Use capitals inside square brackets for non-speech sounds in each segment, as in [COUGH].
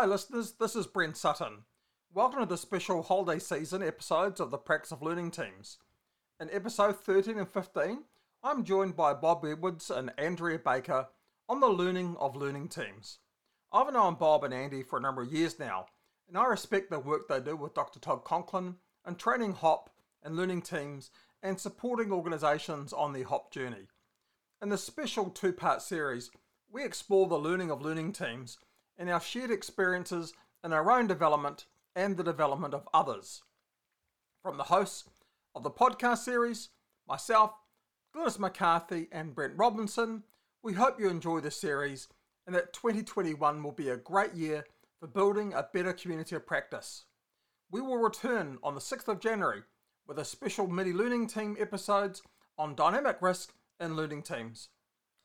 Hi, listeners. This is Brent Sutton. Welcome to the special holiday season episodes of the Practice of Learning teams. In episode 13 and 15, I'm joined by Bob Edwards and Andrea Baker on the learning of learning teams. I've known Bob and Andy for a number of years now, and I respect the work they do with Dr. Todd Conklin and training HOP and learning teams and supporting organisations on their HOP journey. In this special two part series, we explore the learning of learning teams and our shared experiences in our own development and the development of others. From the hosts of the podcast series, myself, Glynis McCarthy, and Brent Robinson, we hope you enjoy this series and that 2021 will be a great year for building a better community of practice. We will return on the 6th of January with a special mini learning team episodes on dynamic risk and learning teams.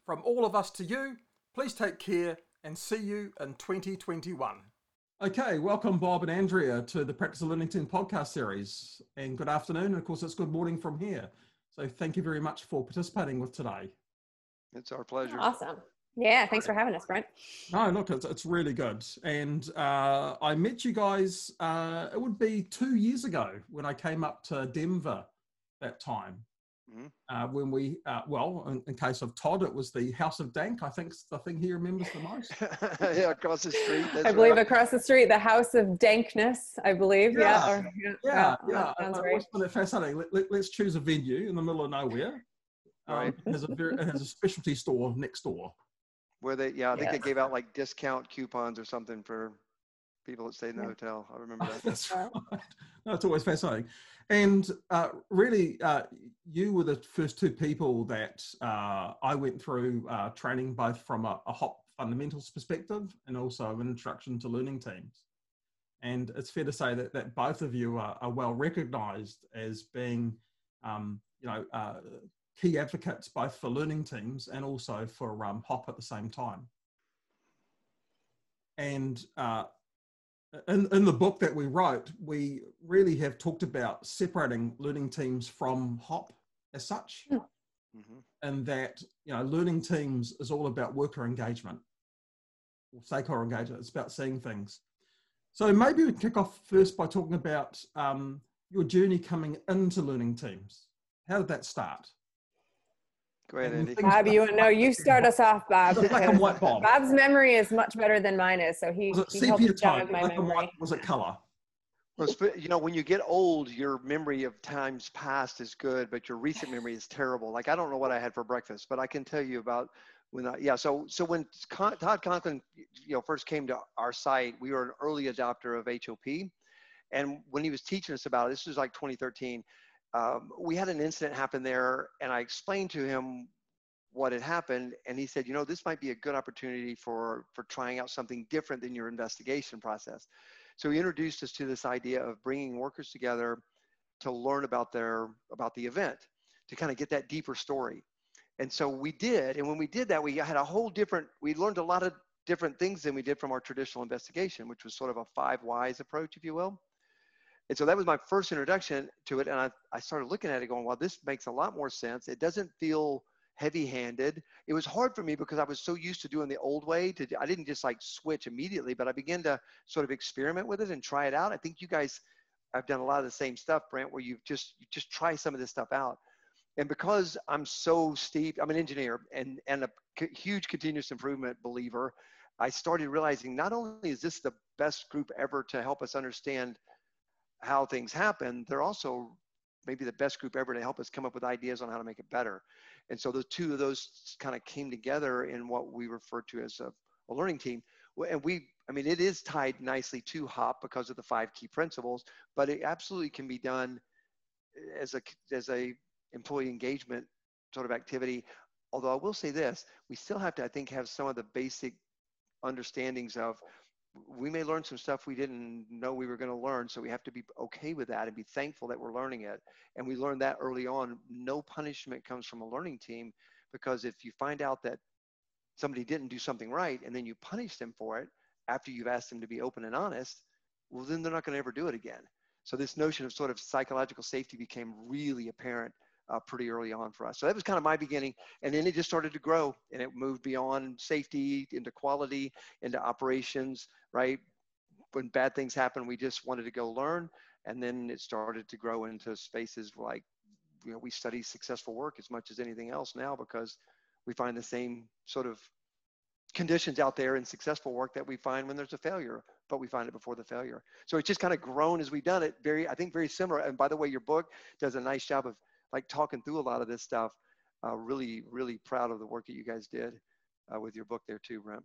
From all of us to you, please take care and see you in 2021. Okay, welcome Bob and Andrea to the Practice of Learning Team podcast series. And good afternoon. And of course, it's good morning from here. So thank you very much for participating with today. It's our pleasure. Awesome. Yeah, thanks for having us, Brent. No, look, it's, it's really good. And uh, I met you guys, uh, it would be two years ago when I came up to Denver that time. Mm-hmm. Uh, when we, uh, well, in, in, case of Todd, it was the House of Dank. I think the thing he remembers the most. [LAUGHS] yeah, across the street. I believe right. across the street, the House of Dankness. I believe. Yeah, yeah, or, yeah. yeah, yeah. Sounds right. It fascinating. Let, us choose a venue in the middle of nowhere. Um, right. It has a very, it has a specialty store next door. Where they, yeah, I think yes. they gave out like discount coupons or something for people that stayed in the yeah. hotel. I remember [LAUGHS] that. That's right. No, it's always fascinating. And uh, really, uh, you were the first two people that uh, I went through uh, training both from a, a, HOP fundamentals perspective and also an introduction to learning teams. And it's fair to say that, that both of you are, are well recognized as being, um, you know, uh, key advocates both for learning teams and also for um, HOP at the same time. And uh, in, in the book that we wrote, we really have talked about separating learning teams from HOP as such. Hmm. Mm-hmm. And that, you know, learning teams is all about worker engagement or stakeholder engagement. It's about seeing things. So maybe we kick off first by talking about um, your journey coming into learning teams. How did that start? Go ahead, Andy. Bob, you know, you start us off, [LAUGHS] Bob. Black and white, Bob. Bob's memory is much better than mine is, so he, was it he sepia tone, my memory. White, was it color? Well, you know, when you get old, your memory of times past is good, but your recent memory is terrible. Like I don't know what I had for breakfast, but I can tell you about when I, yeah. So so when Con, Todd Conklin, you know, first came to our site, we were an early adopter of HOP, and when he was teaching us about it, this was like 2013 um, we had an incident happen there and I explained to him what had happened and he said, you know, this might be a good opportunity for, for trying out something different than your investigation process. So he introduced us to this idea of bringing workers together to learn about their, about the event, to kind of get that deeper story. And so we did, and when we did that, we had a whole different, we learned a lot of different things than we did from our traditional investigation, which was sort of a five whys approach, if you will. And so that was my first introduction to it. And I, I started looking at it going, well, this makes a lot more sense. It doesn't feel heavy handed. It was hard for me because I was so used to doing the old way to, I didn't just like switch immediately, but I began to sort of experiment with it and try it out. I think you guys have done a lot of the same stuff, Brent, where you've just, you just try some of this stuff out. And because I'm so steep, I'm an engineer and, and a huge continuous improvement believer, I started realizing not only is this the best group ever to help us understand how things happen, they're also maybe the best group ever to help us come up with ideas on how to make it better. And so the two of those kind of came together in what we refer to as a, a learning team. And we, I mean, it is tied nicely to HOP because of the five key principles, but it absolutely can be done as a as a employee engagement sort of activity. Although I will say this, we still have to, I think, have some of the basic understandings of we may learn some stuff we didn't know we were going to learn. So we have to be okay with that and be thankful that we're learning it. And we learned that early on. No punishment comes from a learning team because if you find out that somebody didn't do something right and then you punish them for it after you've asked them to be open and honest, well, then they're not going to ever do it again. So this notion of sort of psychological safety became really apparent uh, pretty early on for us. So that was kind of my beginning. And then it just started to grow and it moved beyond safety into quality, into operations, right? When bad things happen, we just wanted to go learn. And then it started to grow into spaces like, you know, we study successful work as much as anything else now because we find the same sort of conditions out there in successful work that we find when there's a failure, but we find it before the failure. So it's just kind of grown as we've done it. Very, I think, very similar. And by the way, your book does a nice job of like talking through a lot of this stuff. Uh, really, really proud of the work that you guys did uh, with your book there too, Brent.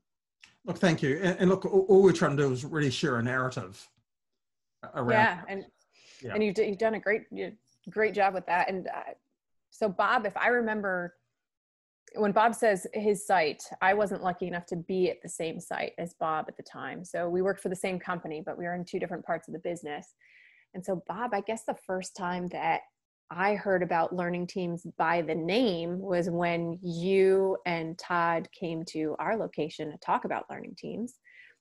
Look, thank you. And, and, look, all we're trying to do is really share a narrative around. Yeah, and yeah. and you've, you've done a great great job with that. And uh, so, Bob, if I remember when Bob says his site, I wasn't lucky enough to be at the same site as Bob at the time. So we worked for the same company, but we were in two different parts of the business. And so, Bob, I guess the first time that I heard about learning teams by the name was when you and Todd came to our location to talk about learning teams.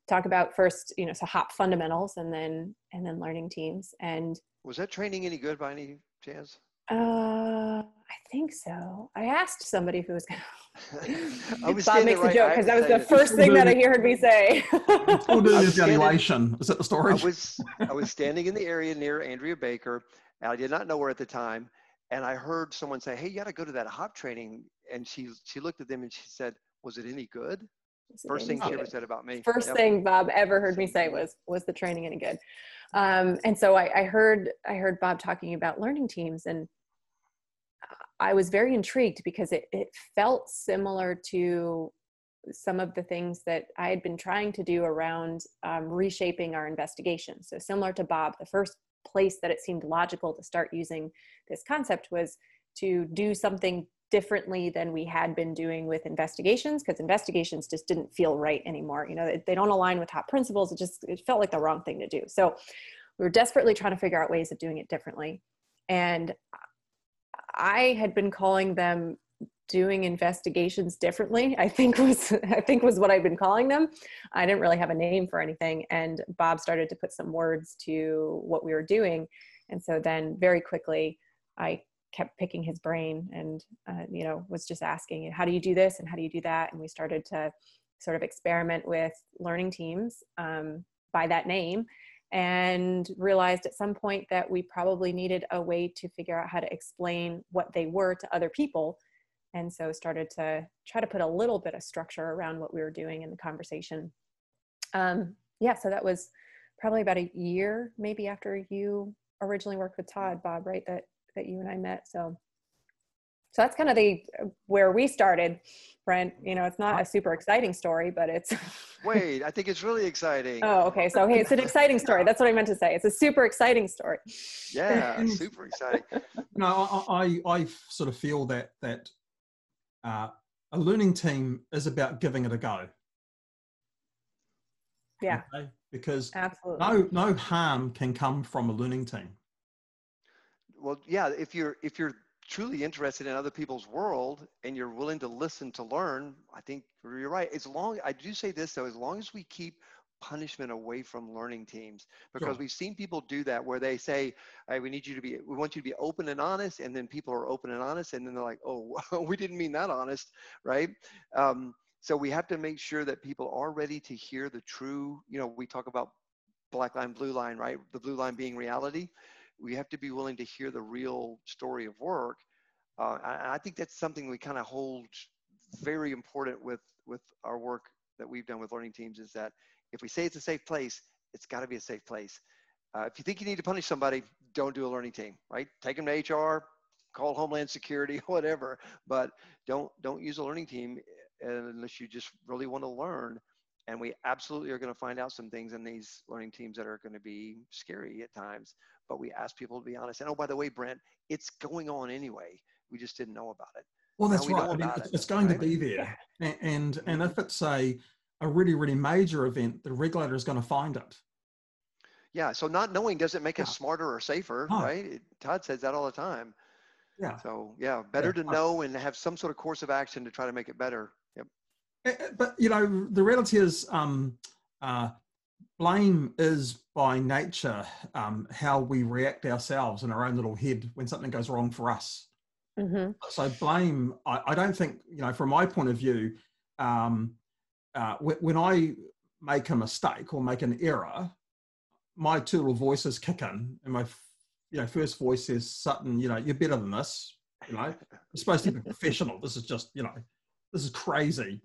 Talk about first, you know, so HOP fundamentals and then and then learning teams. And was that training any good by any chance? Uh, I think so. I asked somebody who was going [LAUGHS] to. Bob makes right, a joke because that was the first thing that I heard me say. Still doing evaluation. Is that the story? I was I was standing in the area near Andrea Baker, and I did not know her at the time. And I heard someone say, "Hey, you got to go to that HOP training." And she she looked at them and she said, "Was it any good?" First thing she ever said about me. First yep. thing Bob ever heard me say was, "Was the training any good?" Um, and so I, I heard I heard Bob talking about learning teams and I was very intrigued because it, it felt similar to some of the things that I had been trying to do around um, reshaping our investigation. So, similar to Bob, the first place that it seemed logical to start using this concept was to do something differently than we had been doing with investigations because investigations just didn't feel right anymore. You know they don't align with HOP principles. It just it felt like the wrong thing to do. So we were desperately trying to figure out ways of doing it differently. And I had been calling them doing investigations differently i think was [LAUGHS] i think was what i've been calling them. I didn't really have a name for anything and bob started to put some words to what we were doing. And so then very quickly i kept picking his brain and uh, you know was just asking how do you do this? And how do you do that? And we started to sort of experiment with learning teams um, by that name and realized at some point that we probably needed a way to figure out how to explain what they were to other people and so started to try to put a little bit of structure around what we were doing in the conversation. Um, yeah so that was probably about a year maybe after you originally worked with todd bob right that that you and i met so. So that's kind of the where we started brent you know it's not a super exciting story but it's [LAUGHS] wait i think it's really exciting. Oh okay so hey it's an exciting [LAUGHS] story that's what i meant to say it's a super exciting story. Yeah super exciting. [LAUGHS] No I, I, I sort of feel that that uh, a learning team is about giving it a go yeah okay? because absolutely no no harm can come from a learning team well yeah if you're if you're truly interested in other people's world and you're willing to listen to learn, I think you're right. As long I do say this though, as long as we keep punishment away from learning teams because sure. we've seen people do that where they say hey, we need you to be we want you to be open and honest and then people are open and honest and then they're like oh [LAUGHS] we didn't mean that honest right um, so we have to make sure that people are ready to hear the true you know we talk about black line blue line right the blue line being reality we have to be willing to hear the real story of work. Uh, I, I think that's something we kind of hold very important with with our work that we've done with learning teams is that if we say it's a safe place, it's got to be a safe place. Uh, if you think you need to punish somebody, don't do a learning team, right? Take them to HR, call Homeland Security, [LAUGHS] whatever, but don't don't use a learning team uh, unless you just really want to learn. And we absolutely are going to find out some things in these learning teams that are going to be scary at times but we ask people to be honest. And oh, by the way, Brent, it's going on anyway. We just didn't know about it. Well, that's right. I mean, it's, it, going right? to be there, and and, and if it's a a really, really major event, the regulator is going to find it. Yeah. So not knowing doesn't make us smarter or safer, No. right? It, Todd says that all the time. Yeah. So yeah, better to know and have some sort of course of action to try to make it better. Yep. Eh, eh, But you know, the reality is, um, uh, blame is by nature um, how we react ourselves in our own little head when something goes wrong for us. hmm So blame, I, I don't think you know, from my point of view, um, uh, when, when I make a mistake or make an error, my two little voices kick in, and my you know first voice says, "Sutton, you know, you're better than this. You know, you're supposed to be professional. This is just, you know, this is crazy."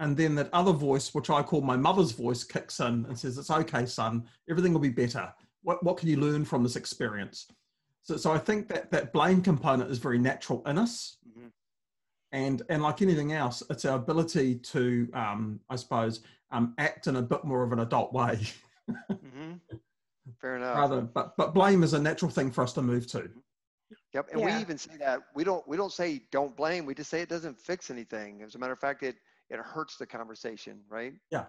And then that other voice, which I call my mother's voice, kicks in and says, "It's okay, son. Everything will be better. What what can you learn from this experience?" So, so I think that that blame component is very natural in us. And and like anything else, it's our ability to, um, I suppose, um, act in a bit more of an adult way. hmm Fair enough. Rather, but but blame is a natural thing for us to move to. Yep. And Yeah. we even say that we don't we don't say don't blame. We just say it doesn't fix anything. As a matter of fact, it it hurts the conversation, right? Yeah.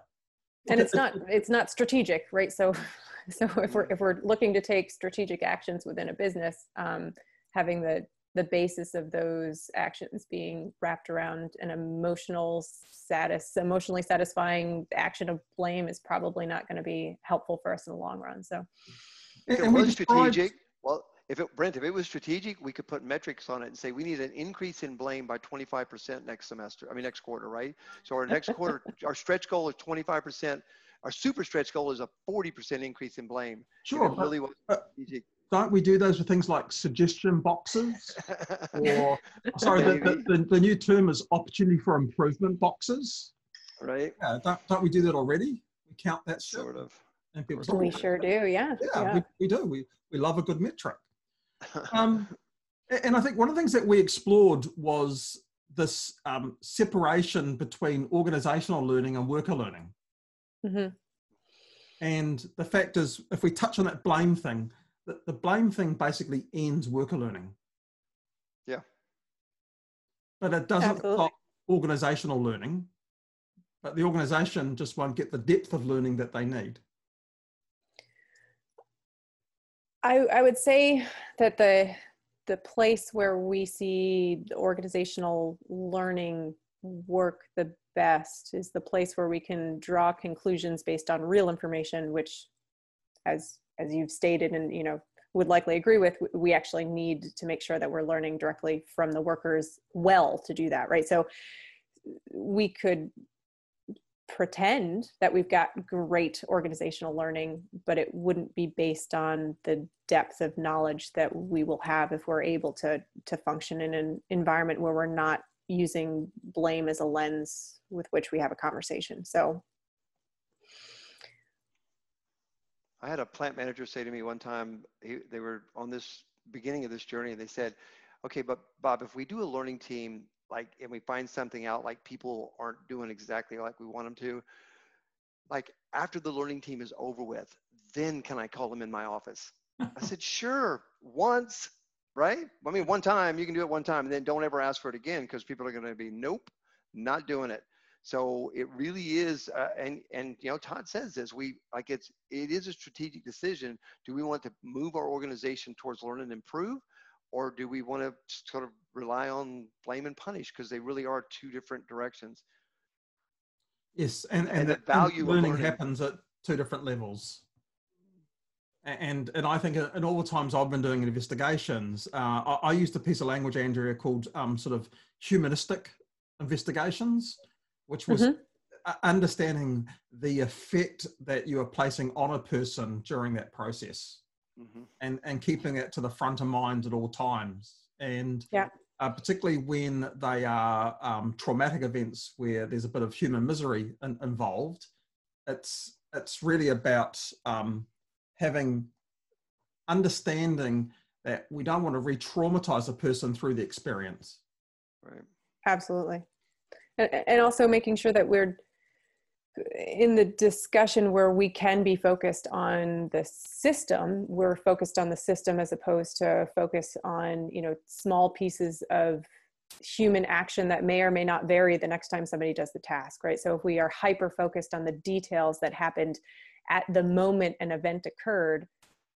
And it's not it's not strategic right so [LAUGHS] so if we're if we're looking to take strategic actions within a business um, having the the basis of those actions being wrapped around an emotional status emotionally satisfying action of blame is probably not going to be helpful for us in the long run so If it was strategic, well, if it Brent, if it was strategic, we could put metrics on it and say we need an increase in blame by 25% next semester. I mean next quarter, right? So our next [LAUGHS] quarter, our stretch goal is 25%. Our super stretch goal is a 40% increase in blame. Sure, it but was but- strategic. Don't we do those with things like suggestion boxes? Or [LAUGHS] sorry, the, the, the, the new term is opportunity for improvement boxes. right? Yeah, don't, don't we do that already? We count that shit. Sort of. And people say, we "Oh, sure do yeah Yeah, yeah We, we do. We, we love a good metric. [LAUGHS] Um, and I think one of the things that we explored was this um, separation between organizational learning and worker learning. hmm And the fact is, if we touch on that blame thing, the, the blame thing basically ends worker learning. Yeah. But it doesn't Absolutely. stop organizational learning. But the organization just won't get the depth of learning that they need. I, I would say that the the place where we see the organizational learning work the best is the place where we can draw conclusions based on real information, which, as as you've stated and you know would likely agree with, we actually need to make sure that we're learning directly from the workers well to do that, right? So we could pretend that we've got great organizational learning, but it wouldn't be based on the depth of knowledge that we will have if we're able to to function in an environment where we're not using blame as a lens with which we have a conversation. So I had a plant manager say to me one time, he, they were on this beginning of this journey, and they said, okay, but Bob, if we do a learning team, like, and we find something out, like people aren't doing exactly like we want them to, like after the learning team is over with, then can I call them in my office? I said, [LAUGHS] sure, once, right? I mean, one time, you can do it one time, and then don't ever ask for it again because people are going to be, nope, not doing it. So it really is, uh, and and you know, Todd says this. We like it's it is a strategic decision. Do we want to move our organization towards learn and improve, or do we want to sort of rely on blame and punish because they really are two different directions? Yes, and, and, And the that value of learning, learning. happens at two different levels. And and I think in all the times I've been doing investigations, uh, I, I used a piece of language, Andrea, called um, sort of humanistic investigations, which was Mhm. uh, understanding the effect that you are placing on a person during that process hmm and and keeping it to the front of mind at all times and Yeah. uh, particularly when they are um, traumatic events where there's a bit of human misery in, involved it's it's really about um, having understanding that we don't want to re-traumatize a person through the experience Right. absolutely and, also making sure that we're in the discussion where we can be focused on the system we're focused on the system as opposed to focus on you know small pieces of human action that may or may not vary the next time somebody does the task, right? So if we are hyper focused on the details that happened at the moment an event occurred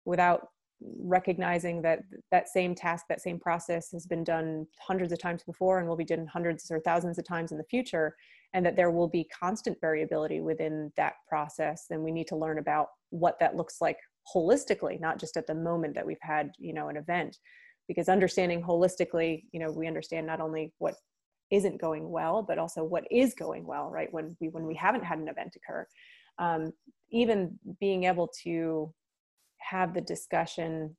without recognizing that that same task, that same process has been done hundreds of times before and will be done hundreds or thousands of times in the future, and that there will be constant variability within that process, then we need to learn about what that looks like holistically, not just at the moment that we've had, you know, an event. Because understanding holistically, you know, we understand not only what isn't going well, but also what is going well, right? When we when we haven't had an event occur. Um, even being able to have the discussion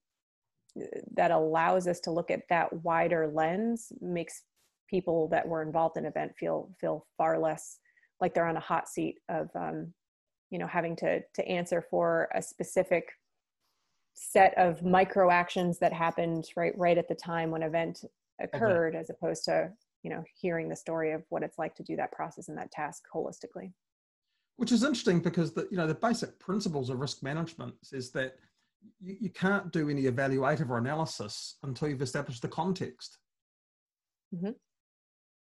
uh, that allows us to look at that wider lens makes people that were involved in event feel feel far less like they're on a hot seat of um, you know having to to answer for a specific set of micro actions that happened right right at the time when event occurred as opposed to you know hearing the story of what it's like to do that process and that task holistically. Which is interesting because the you know the basic principles of risk management is that you, you can't do any evaluative or analysis until you've established the context. Mm-hmm.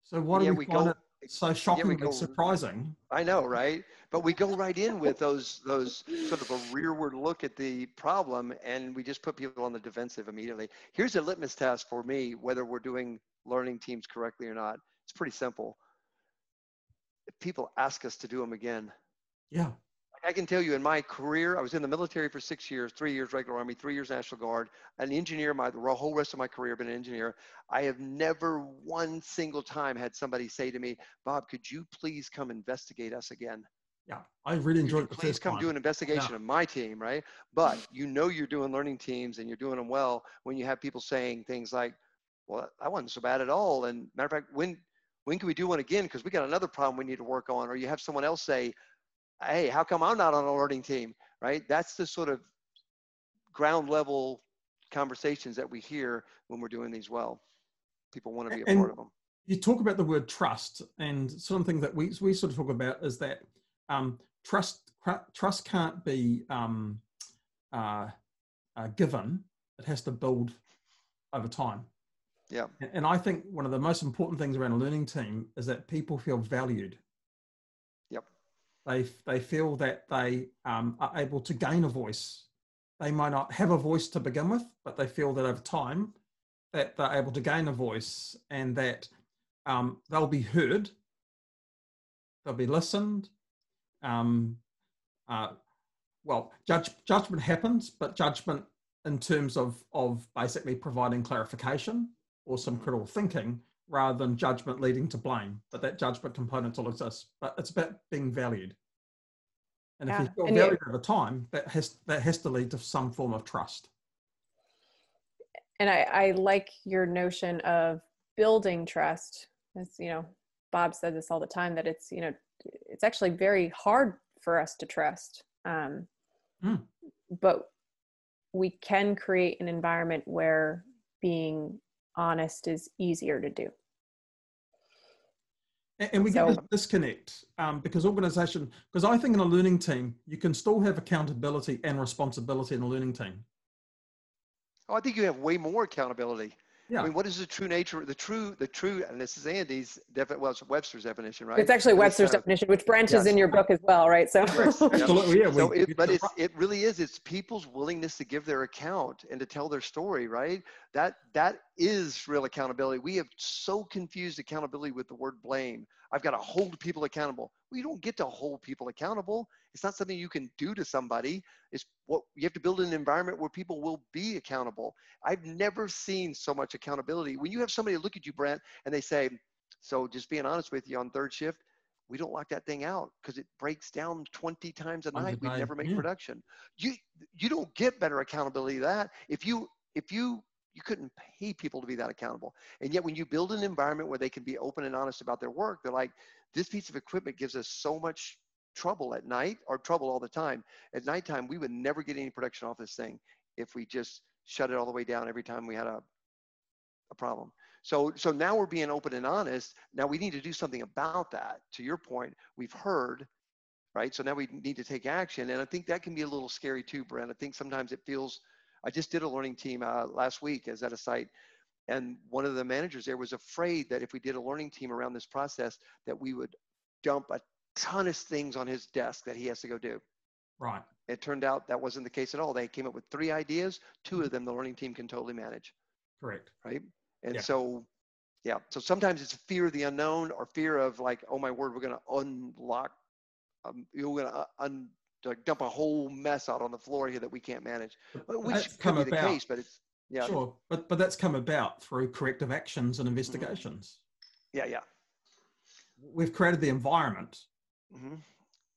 So why do yeah, we, we find go, it so shockingly yeah, go, surprising? I know, right? But we go right in with those those sort of a rearward look at the problem, and we just put people on the defensive immediately. Here's a litmus test for me whether we're doing learning teams correctly or not. It's pretty simple. If people ask us to do them again, yeah, I can tell you in my career, I was in the military for six years, three years regular army, three years National Guard, an engineer, my the whole rest of my career, been an engineer. I have never one single time had somebody say to me, Bob, could you please come investigate us again? Yeah, I really enjoyed Please come time. do an investigation yeah. of my team, right? But you know you're doing learning teams and you're doing them well when you have people saying things like, well, I wasn't so bad at all. And matter of fact, when when can we do one again? Because we got another problem we need to work on. Or you have someone else say, hey, how come I'm not on a learning team, right? That's the sort of ground level conversations that we hear when we're doing these well. People want to be a and part of them. You talk about the word trust, and something that we we sort of talk about is that um, trust trust can't be um, uh, uh, given; it has to build over time. Yeah. And I think one of the most important things around a learning team is that people feel valued they, they feel that they um, are able to gain a voice. They might not have a voice to begin with, but they feel that over time that they're able to gain a voice and that um, they'll be heard, they'll be listened. Um, uh, well, judge, judgment happens, but judgment in terms of, of basically providing clarification or some critical thinking rather than judgment leading to blame. But that judgment component still exists. But it's about being valued. And yeah. if you feel valued over time, that has that has to lead to some form of trust. And I, I like your notion of building trust. As you know, Bob says this all the time that it's you know it's actually very hard for us to trust. Um, mm. But we can create an environment where being honest is easier to do. And we so, get a disconnect um, because organization, because I think in a learning team, you can still have accountability and responsibility in a learning team. Oh, I think you have way more accountability. Yeah. I mean, what is the true nature? The true, the true, and this is Andy's defi- well, it's Webster's definition, right? It's actually Webster's definition, which branches yes. in your book as well, right? So, [LAUGHS] absolutely, yeah. So it, but it's, it really is. It's people's willingness to give their account and to tell their story, right? That that is real accountability. We have so confused accountability with the word blame. I've got to hold people accountable. Well, you don't get to hold people accountable. It's not something you can do to somebody. It's what you have to build an environment where people will be accountable. I've never seen so much accountability. When you have somebody look at you, Brent, and they say, so just being honest with you on third shift, we don't lock that thing out because it breaks down 20 times a night. We never make yeah. production. You you don't get better accountability that. If you if you you couldn't pay people to be that accountable. And yet when you build an environment where they can be open and honest about their work, they're like, this piece of equipment gives us so much trouble at night or trouble all the time. At nighttime, we would never get any production off this thing if we just shut it all the way down every time we had a, a problem. So, so now we're being open and honest. Now we need to do something about that. To your point, we've heard, right? So now we need to take action. And I think that can be a little scary too, Brent. I think sometimes it feels, I just did a learning team uh, last week as at a site And one of the managers there was afraid that if we did a learning team around this process, that we would dump a ton of things on his desk that he has to go do. Right. It turned out that wasn't the case at all. They came up with three ideas. Two of them the learning team can totally manage, Correct. right? And Yeah. so, yeah. So sometimes it's fear of the unknown or fear of like, oh my word, we're going to unlock, um, you're going to un, dump a whole mess out on the floor here that we can't manage, which that's could be the about. case. But it's yeah, Sure. But but that's come about through corrective actions Mm-hmm. and investigations. yeah, yeah. We've created the environment. hmm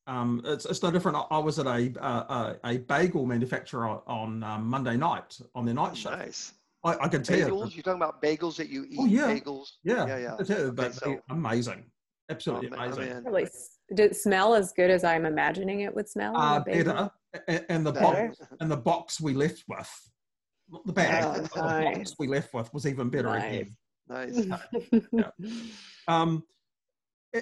Um, it's, it's no different. I- I was at a uh, a, a bagel manufacturer on um, Monday night on their night shift. Nice. I, I can tell you, Bagels? You're talking about bagels that you eat? Oh, yeah. Bagels? yeah, Yeah, yeah. I tell you, Okay, but so- amazing, absolutely Oh, amazing. man. Really, did it smell as good as I'm imagining it would smell? in Uh, better, A- and the Better. box and the box we left with, not the bag, Oh, but the box we left with was even better Nice. again. [LAUGHS] nice. Um,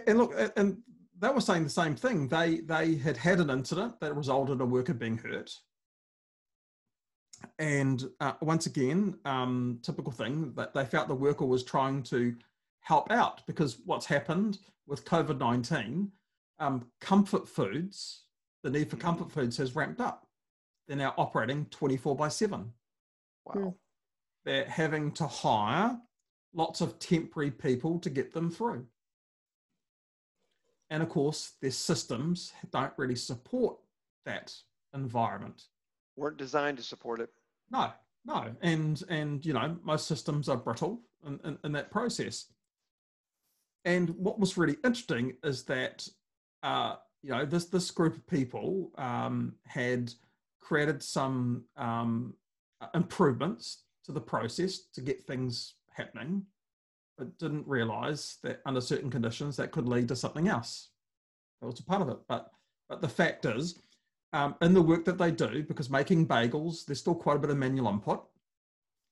and look, and they were saying the same thing. They they had had an incident that resulted in a worker being hurt, and uh, once again, um, typical thing that they felt the worker was trying to help out because what's happened with COVID nineteen, um, comfort foods, the need for comfort foods has ramped up. They're now operating twenty four by seven Wow. they're having to hire lots of temporary people to get them through. And of course, their systems don't really support that environment. Weren't designed to support it. No, no. And and you know, most systems are brittle in, in, in that process. And what was really interesting is that uh, you know this this group of people um, had created some um, improvements to the process to get things happening, but didn't realize that under certain conditions that could lead to something else. That was a part of it. But but the fact is, um, in the work that they do, because making bagels, there's still quite a bit of manual input.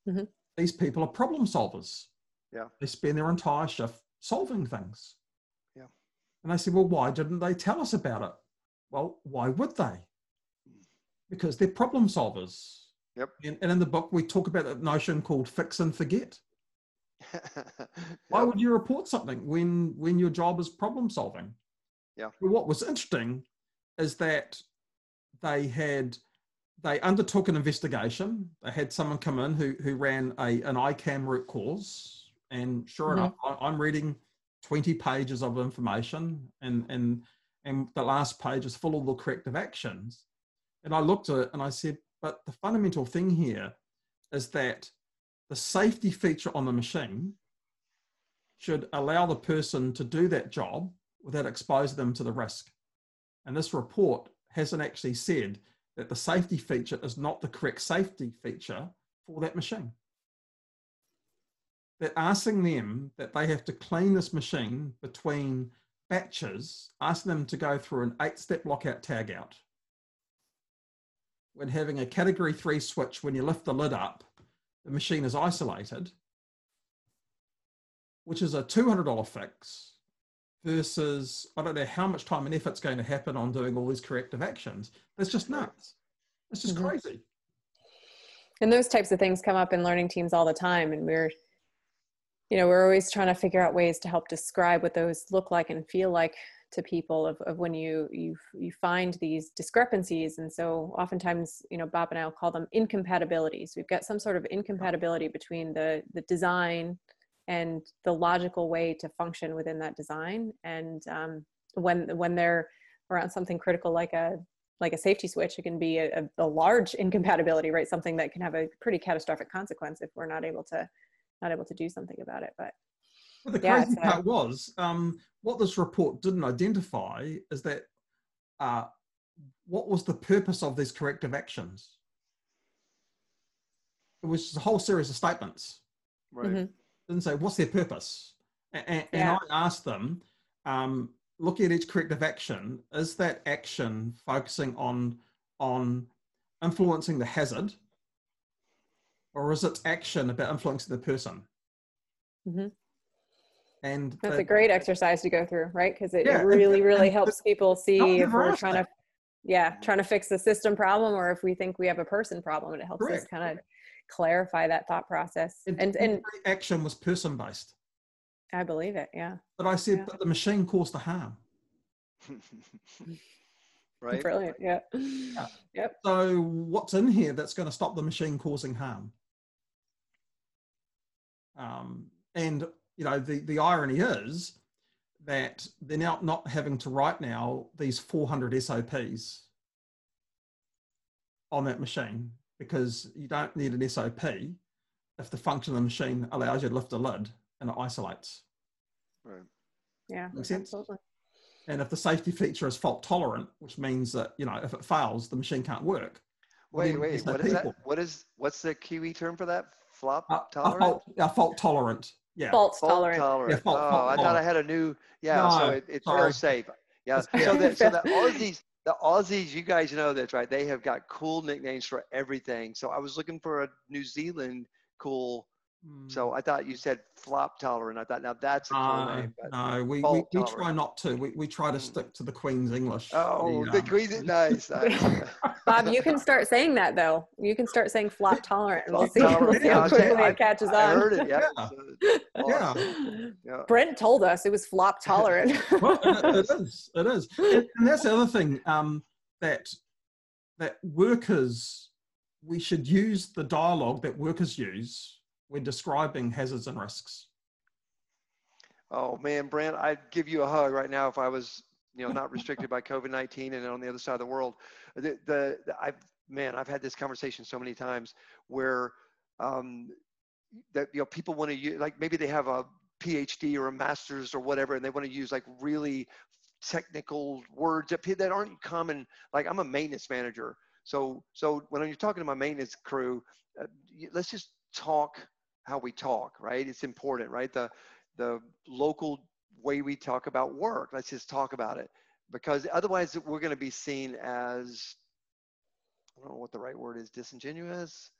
Mhm. These people are problem solvers. Yeah. They spend their entire shift solving things. Yeah. And I said, well, why didn't they tell us about it? Well, why would they? Because they're problem solvers. Yep. And, and in the book, we talk about that notion called fix and forget. [LAUGHS] Why would you report something when when your job is problem solving? Yeah. But what was interesting is that they had they undertook an investigation. They had someone come in who who ran a an ICAM root cause, and sure Mhm. enough, I, I'm reading twenty pages of information, and and and the last page is full of the corrective actions. And I looked at it and I said, but the fundamental thing here is that the safety feature on the machine should allow the person to do that job without exposing them to the risk. And this report hasn't actually said that the safety feature is not the correct safety feature for that machine. They're asking them that they have to clean this machine between batches, asking them to go through an eight step lockout tag out. When having a category three switch, when you lift the lid up, the machine is isolated, which is a $200 fix versus I don't know how much time and effort's going to happen on doing all these corrective actions. That's just nuts. It's just Mhm. crazy. and those types of things come up in learning teams all the time and we're you know we're always trying to figure out ways to help describe what those look like and feel like to people of, of when you you you find these discrepancies and so oftentimes you know bob and i'll call them incompatibilities we've got some sort of incompatibility between the the design and the logical way to function within that design and um, when when they're around something critical like a like a safety switch, it can be a, a, large [LAUGHS] incompatibility, right? Something that can have a pretty catastrophic consequence if we're not able to not able to do something about it. But But the Yeah, crazy it's a- part was um, what this report didn't identify is that uh, what was the purpose of these corrective actions? It was just a whole series of statements. Right. Mhm. Didn't say what's their purpose. And, and, Yeah. I asked them, um, look at each corrective action. Is that action focusing on on influencing the hazard, or is it action about influencing the person? Mhm. And that's the- a great exercise to go through, right? Because it, Yeah, it and- really, really and- helps people see if we're trying that. to yeah trying to fix the system problem or if we think we have a person problem and it helps us kind of clarify that thought process It- and and every action was person based. i believe it yeah But I said, Yeah. but the machine caused the harm. [LAUGHS] right? brilliant yeah yep. So what's in here that's going to stop the machine causing harm? Um, and you know the the irony is that they're now not having to write now these 400 SOPs on that machine because you don't need an SOP if the function of the machine allows you to lift a lid and it isolates. Right. yeah Makes sense? absolutely And if the safety feature is fault tolerant, which means that you know if it fails, the machine can't work. Wait, wait. there's no What is that? What is what's the Kiwi term for that? Flop A, a tolerant. fault, a fault tolerant. Yeah. fault Fault tolerant tolerant. fault- oh, fault I thought I had a new. Yeah, so it, it's sorry. real safe. Yeah. Yeah. So that so the [LAUGHS] Aussies, the Aussies, you guys know this, right? They have got cool nicknames for everything. So I was looking for a New Zealand cool. Mm. So I thought you said flop tolerant. I thought now that's a cool No, name. But, no, we, we, we try not to. We, we try to Mm. stick to the Queen's English. oh, the um, Queen, nice. [LAUGHS] nice. bob you can start saying that though you can start saying flop tolerant and we'll Flop see, we'll [LAUGHS] see how quickly I- it catches I on heard it. Yeah. Yeah. Yeah. yeah. brent told us it was flop [LAUGHS] tolerant well, it, it is. It is. And, and that's the other thing um, that that workers we should use the dialogue that workers use when describing hazards and risks. Oh man, Brent, I'd give you a hug right now if I was, you know, not restricted by COVID-19 and on the other side of the world. The, the, the I've, man, I've had this conversation so many times where, um, that, you know, people want to use, like maybe they have a PhD or a master's or whatever, and they want to use like really technical words that, that aren't common. Like I'm a maintenance manager. So, so when you're talking to my maintenance crew, uh, let's just talk how we talk, right? It's important, right? The, the local way we talk about work. Let's just talk about it because otherwise we're going to be seen as I don't know what the right word is disingenuous.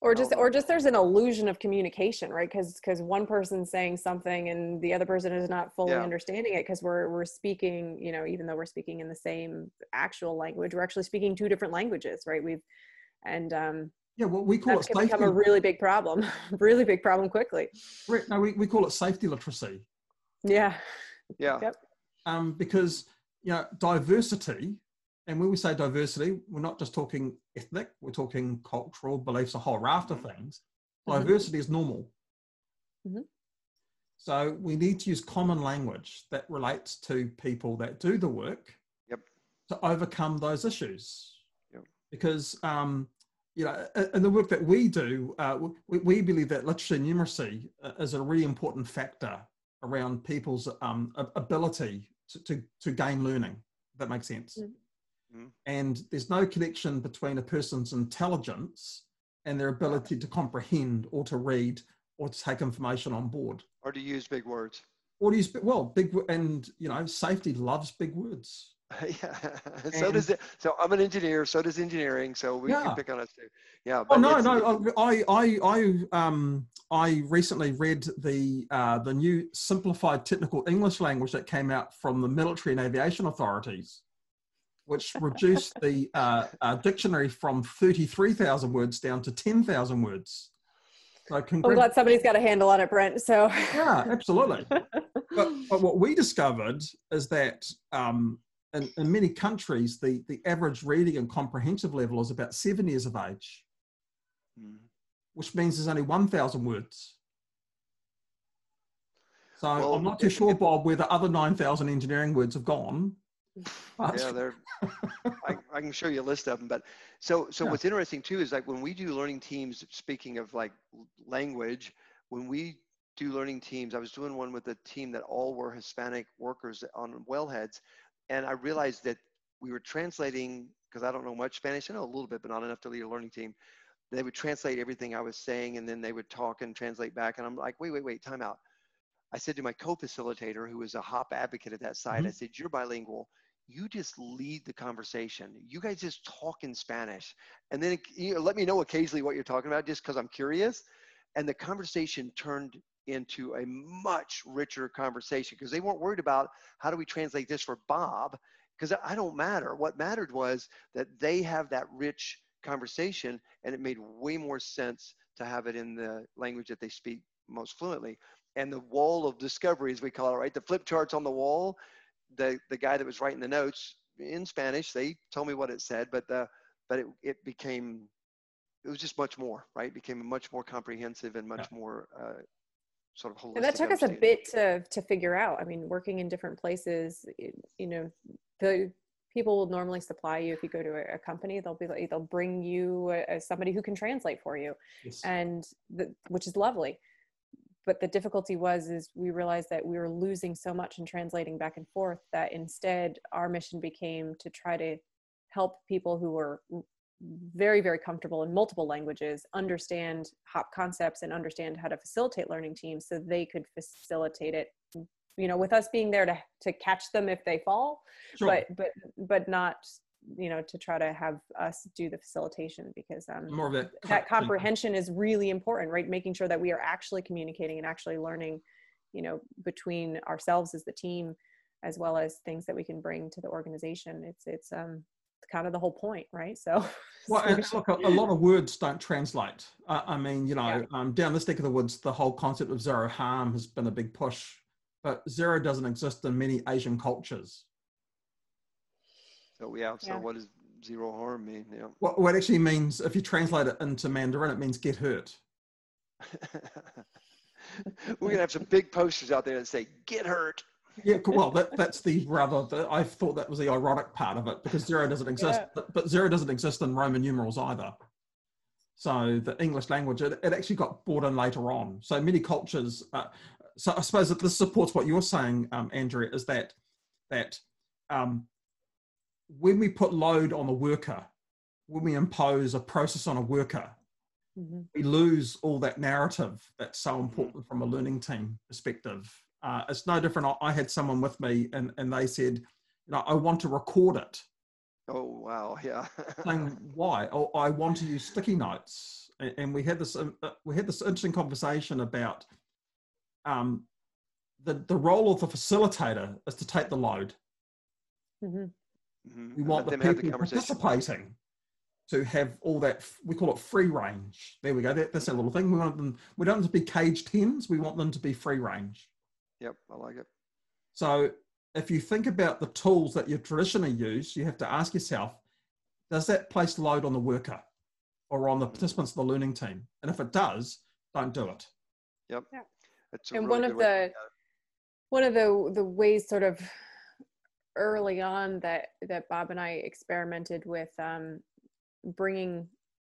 or just or just there's an illusion of communication right because because one person's saying something and the other person is not fully Yeah. understanding it because we're we're speaking you know even though we're speaking in the same actual language we're actually speaking two different languages right we've and um Yeah, well, we call that it can safety. become a really big problem [LAUGHS] really big problem quickly Correct. No, we, we call it safety literacy. yeah Yeah. Yep. um, because you know diversity and when we say diversity we're not just talking ethnic we're talking cultural beliefs a whole raft of things Mhm. diversity is normal Mhm. so we need to use common language that relates to people that do the work Yep. to overcome those issues Yep. because um, you know in the work that we do uh, we, we believe that literacy and numeracy uh, is a really important factor around people's um, ability to, to, to gain learning. If that makes sense. Mm. Mhm. And there's no connection between a person's intelligence and their ability to comprehend or to read or to take information on board. Or to use big words. Or to use, well, big, and you know, safety loves big words. [LAUGHS] yeah. so And- does it. So I'm an engineer. So does engineering. So we Yeah. can pick on us too. Yeah. Oh no, no! I, I, I, um, I recently read the uh, the new simplified technical English language that came out from the military and aviation authorities, which reduced the [LAUGHS] uh, uh, dictionary from thirty three thousand words down to ten thousand words. So i'm glad somebody's got a handle on it brent so yeah, absolutely. [LAUGHS] but, but what we discovered is that um, in, in many countries, the, the average reading and comprehensive level is about seven years of age. Mhm. which means there's only 1,000 words. So Well, I'm not too sure, if- Bob, where the other 9,000 engineering words have gone. But Yeah, they're. I, I can show you a list of them, but so so Yeah. what's interesting too is like when we do learning teams. Speaking of like language, when we do learning teams, I was doing one with a team that all were Hispanic workers on wellheads, and I realized that we were translating because I don't know much Spanish. I know a little bit, but not enough to lead a learning team. They would translate everything I was saying, and then they would talk and translate back. And I'm like, wait, wait, wait, time out. I said to my co-facilitator, who was a HOP advocate at that site, mm-hmm. I said, "You're bilingual. You just lead the conversation. You guys just talk in Spanish, and then you know, let me know occasionally what you're talking about, just because I'm curious." And the conversation turned into a much richer conversation because they weren't worried about how do we translate this for Bob. because I don't matter. What mattered was that they have that rich conversation, and it made way more sense to have it in the language that they speak most fluently. And the wall of discovery, as we call it, right? The flip charts on the wall. The the guy that was writing the notes in Spanish, they told me what it said, but the but it it became it was just much more, right? It became much more comprehensive and much yeah. more uh, sort of holistic. And that took us a bit to to figure out. I mean, working in different places, you know, the people will normally supply you if you go to a, a company they'll be like they'll bring you as somebody who can translate for you yes. and the, which is lovely but the difficulty was is we realized that we were losing so much in translating back and forth that instead our mission became to try to help people who were very very comfortable in multiple languages understand HOP concepts and understand how to facilitate learning teams so they could facilitate it you know with us being there to to catch them if they fall sure. but but but not you know to try to have us do the facilitation because um more of it that comprehension is really important right? Making sure that we are actually communicating and actually learning you know between ourselves as the team as well as things that we can bring to the organization. It's it's um kind of the whole point right so [LAUGHS] well and look a, a lot of words don't translate uh, i mean you know yeah. um, down this neck of the woods the whole concept of zero harm has been a big push but zero doesn't exist in many Asian cultures. So yeah, so yeah. what does zero harm mean? Yeah. What, what actually means, if you translate it into Mandarin, it means get hurt. [LAUGHS] We're gonna have some big posters out there that say "Get hurt." Yeah, well, that, that's the rather. The, I thought that was the ironic part of it because zero doesn't exist, yeah. but, but, zero doesn't exist in Roman numerals either. So the English language, it, it actually got brought in later on. So many cultures, uh, so I suppose that this supports what you're saying, um, Andrea, is that that um, when we put load on a worker, when we impose a process on a worker, mm-hmm. we lose all that narrative that's so important from a learning team perspective. Uh, it's no different. I had someone with me, and and they said, you know, I want to record it. Oh wow, yeah. [LAUGHS] saying why? Oh, I want to use sticky notes, and, and we had this uh, we had this interesting conversation about um, the, the role of the facilitator is to take the load. Mm-hmm. Mm-hmm. We want the people the participating to have all that, we call it free range. There we go. That, that's a little thing. We want them, we don't want them to be caged hens. We want them to be free range. Yep, I like it. So if you think about the tools that you traditionally use, you have to ask yourself, does that place load on the worker or on the participants of the learning team? And if it does, don't do it. Yep. Yeah and really one of the one of the the ways sort of early on that that Bob and I experimented with um, bringing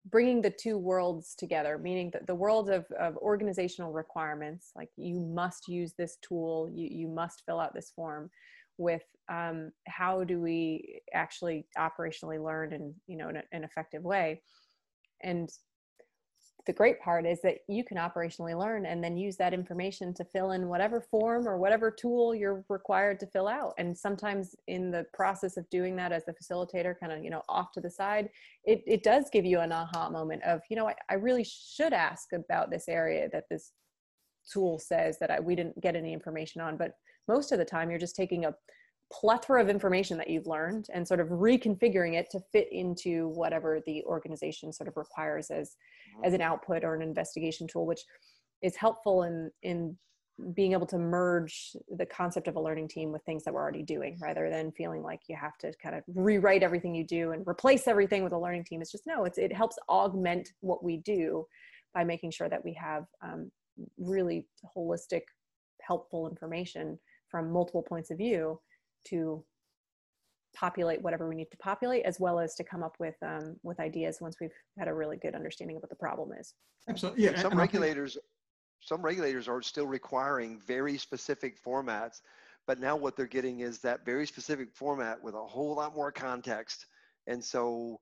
bringing the two worlds together meaning that the world of, of organizational requirements like you must use this tool you, you must fill out this form with um, how do we actually operationally learn in you know in a, an effective way. And the great part is that you can operationally learn and then use that information to fill in whatever form or whatever tool you're required to fill out. And sometimes in the process of doing that as the facilitator kind of you know off to the side it, it does give you an aha moment of you know I, I really should ask about this area that this tool says that I, we didn't get any information on. But most of the time you're just taking a plethora of information that you've learned and sort of reconfiguring it to fit into whatever the organization sort of requires as as an output or an investigation tool which is helpful in in being able to merge the concept of a learning team with things that we're already doing rather than feeling like you have to kind of rewrite everything you do and replace everything with a learning team. It's just no it's it helps augment what we do by making sure that we have um, really holistic helpful information from multiple points of view to populate whatever we need to populate as well as to come up with um, with ideas once we've had a really good understanding of what the problem is. Absolutely yeah some regulators some regulators are still requiring very specific formats but now what they're getting is that very specific format with a whole lot more context. And so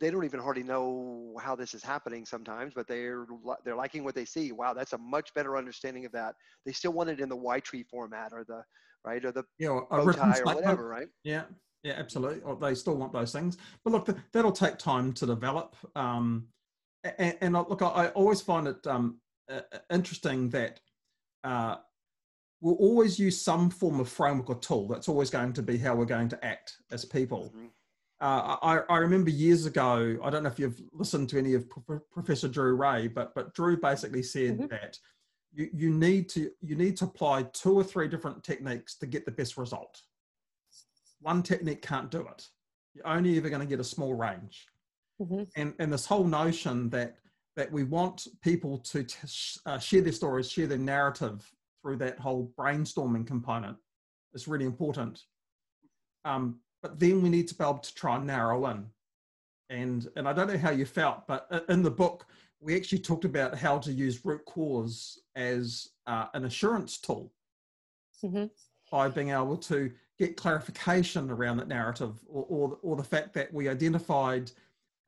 they don't even hardly know how this is happening sometimes but they're they're liking what they see. Wow that's a much better understanding of that. They still want it in the y tree format or the right? Or the yeah, or bow tie or whatever, right? Yeah, yeah, absolutely. Or they still want those things, but look, that'll take time to develop. Um, and, and look, I always find it um, interesting that uh, we'll always use some form of framework or tool. That's always going to be how we're going to act as people. Mm-hmm. Uh, I, I, remember years ago, I don't know if you've listened to any of Pro- Professor Drew Rae, but, but Drew basically said mm-hmm. that you, you, need to, you need to apply two or three different techniques to get the best result. One technique can't do it. You're only ever going to get a small range. Mm-hmm. And, and this whole notion that, that we want people to t- uh, share their stories, share their narrative through that whole brainstorming component is really important. Um, but then we need to be able to try and narrow in. And and I don't know how you felt, but in the book we actually talked about how to use root cause as uh, an assurance tool mm-hmm. by being able to get clarification around that narrative, or or, or the fact that we identified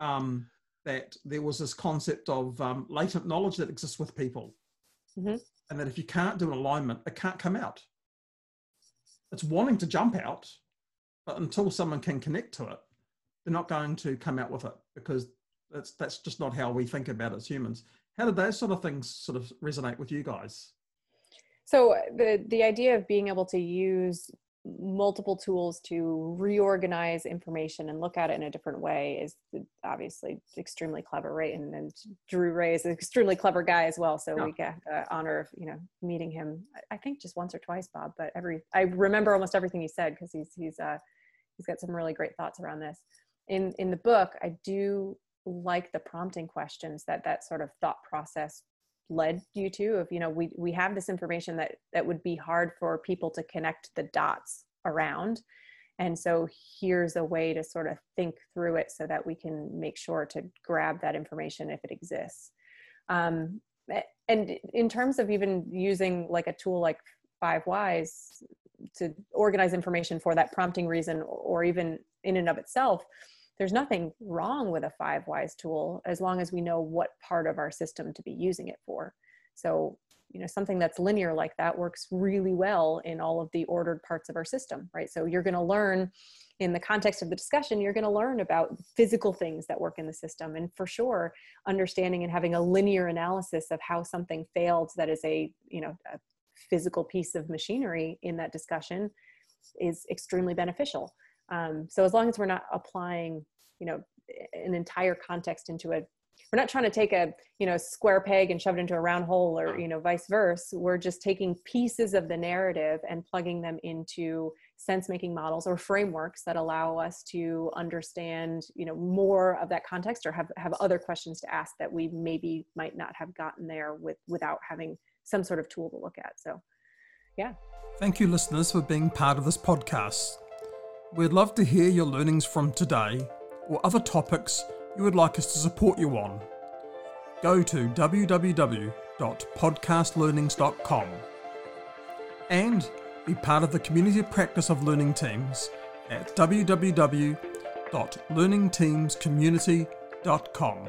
um, that there was this concept of um, latent knowledge that exists with people, mm-hmm. and that if you can't do an alignment, it can't come out. It's wanting to jump out, but until someone can connect to it, they're not going to come out with it because that's that's just not how we think about it as humans. How did those sort of things sort of resonate with you guys? So the the idea of being able to use multiple tools to reorganize information and look at it in a different way is obviously extremely clever right and, and drew Rae is an extremely clever guy as well so yeah. we get the honor of you know meeting him i think just once or twice bob but every i remember almost everything he said because he's he's uh he's got some really great thoughts around this in in the book i do like the prompting questions that that sort of thought process led you to of you know we we have this information that that would be hard for people to connect the dots around. And so here's a way to sort of think through it so that we can make sure to grab that information if it exists. Um, and in terms of even using like a tool like five whys to organize information for that prompting reason or even in and of itself there's nothing wrong with a five whys tool as long as we know what part of our system to be using it for. So you know something that's linear like that works really well in all of the ordered parts of our system right? So you're going to learn in the context of the discussion you're going to learn about physical things that work in the system and for sure understanding and having a linear analysis of how something failed that is a you know a physical piece of machinery in that discussion is extremely beneficial um, so as long as we're not applying you know an entire context into a we're not trying to take a you know square peg and shove it into a round hole or you know vice versa. We're just taking pieces of the narrative and plugging them into sense making models or frameworks that allow us to understand you know more of that context or have have other questions to ask that we maybe might not have gotten there with without having some sort of tool to look at. So yeah. Thank you listeners for being part of this podcast We'd love to hear your learnings from today or other topics you would like us to support you on. Go to www.podcastlearnings.com and be part of the community practice of learning teams at www.learningteamscommunity.com.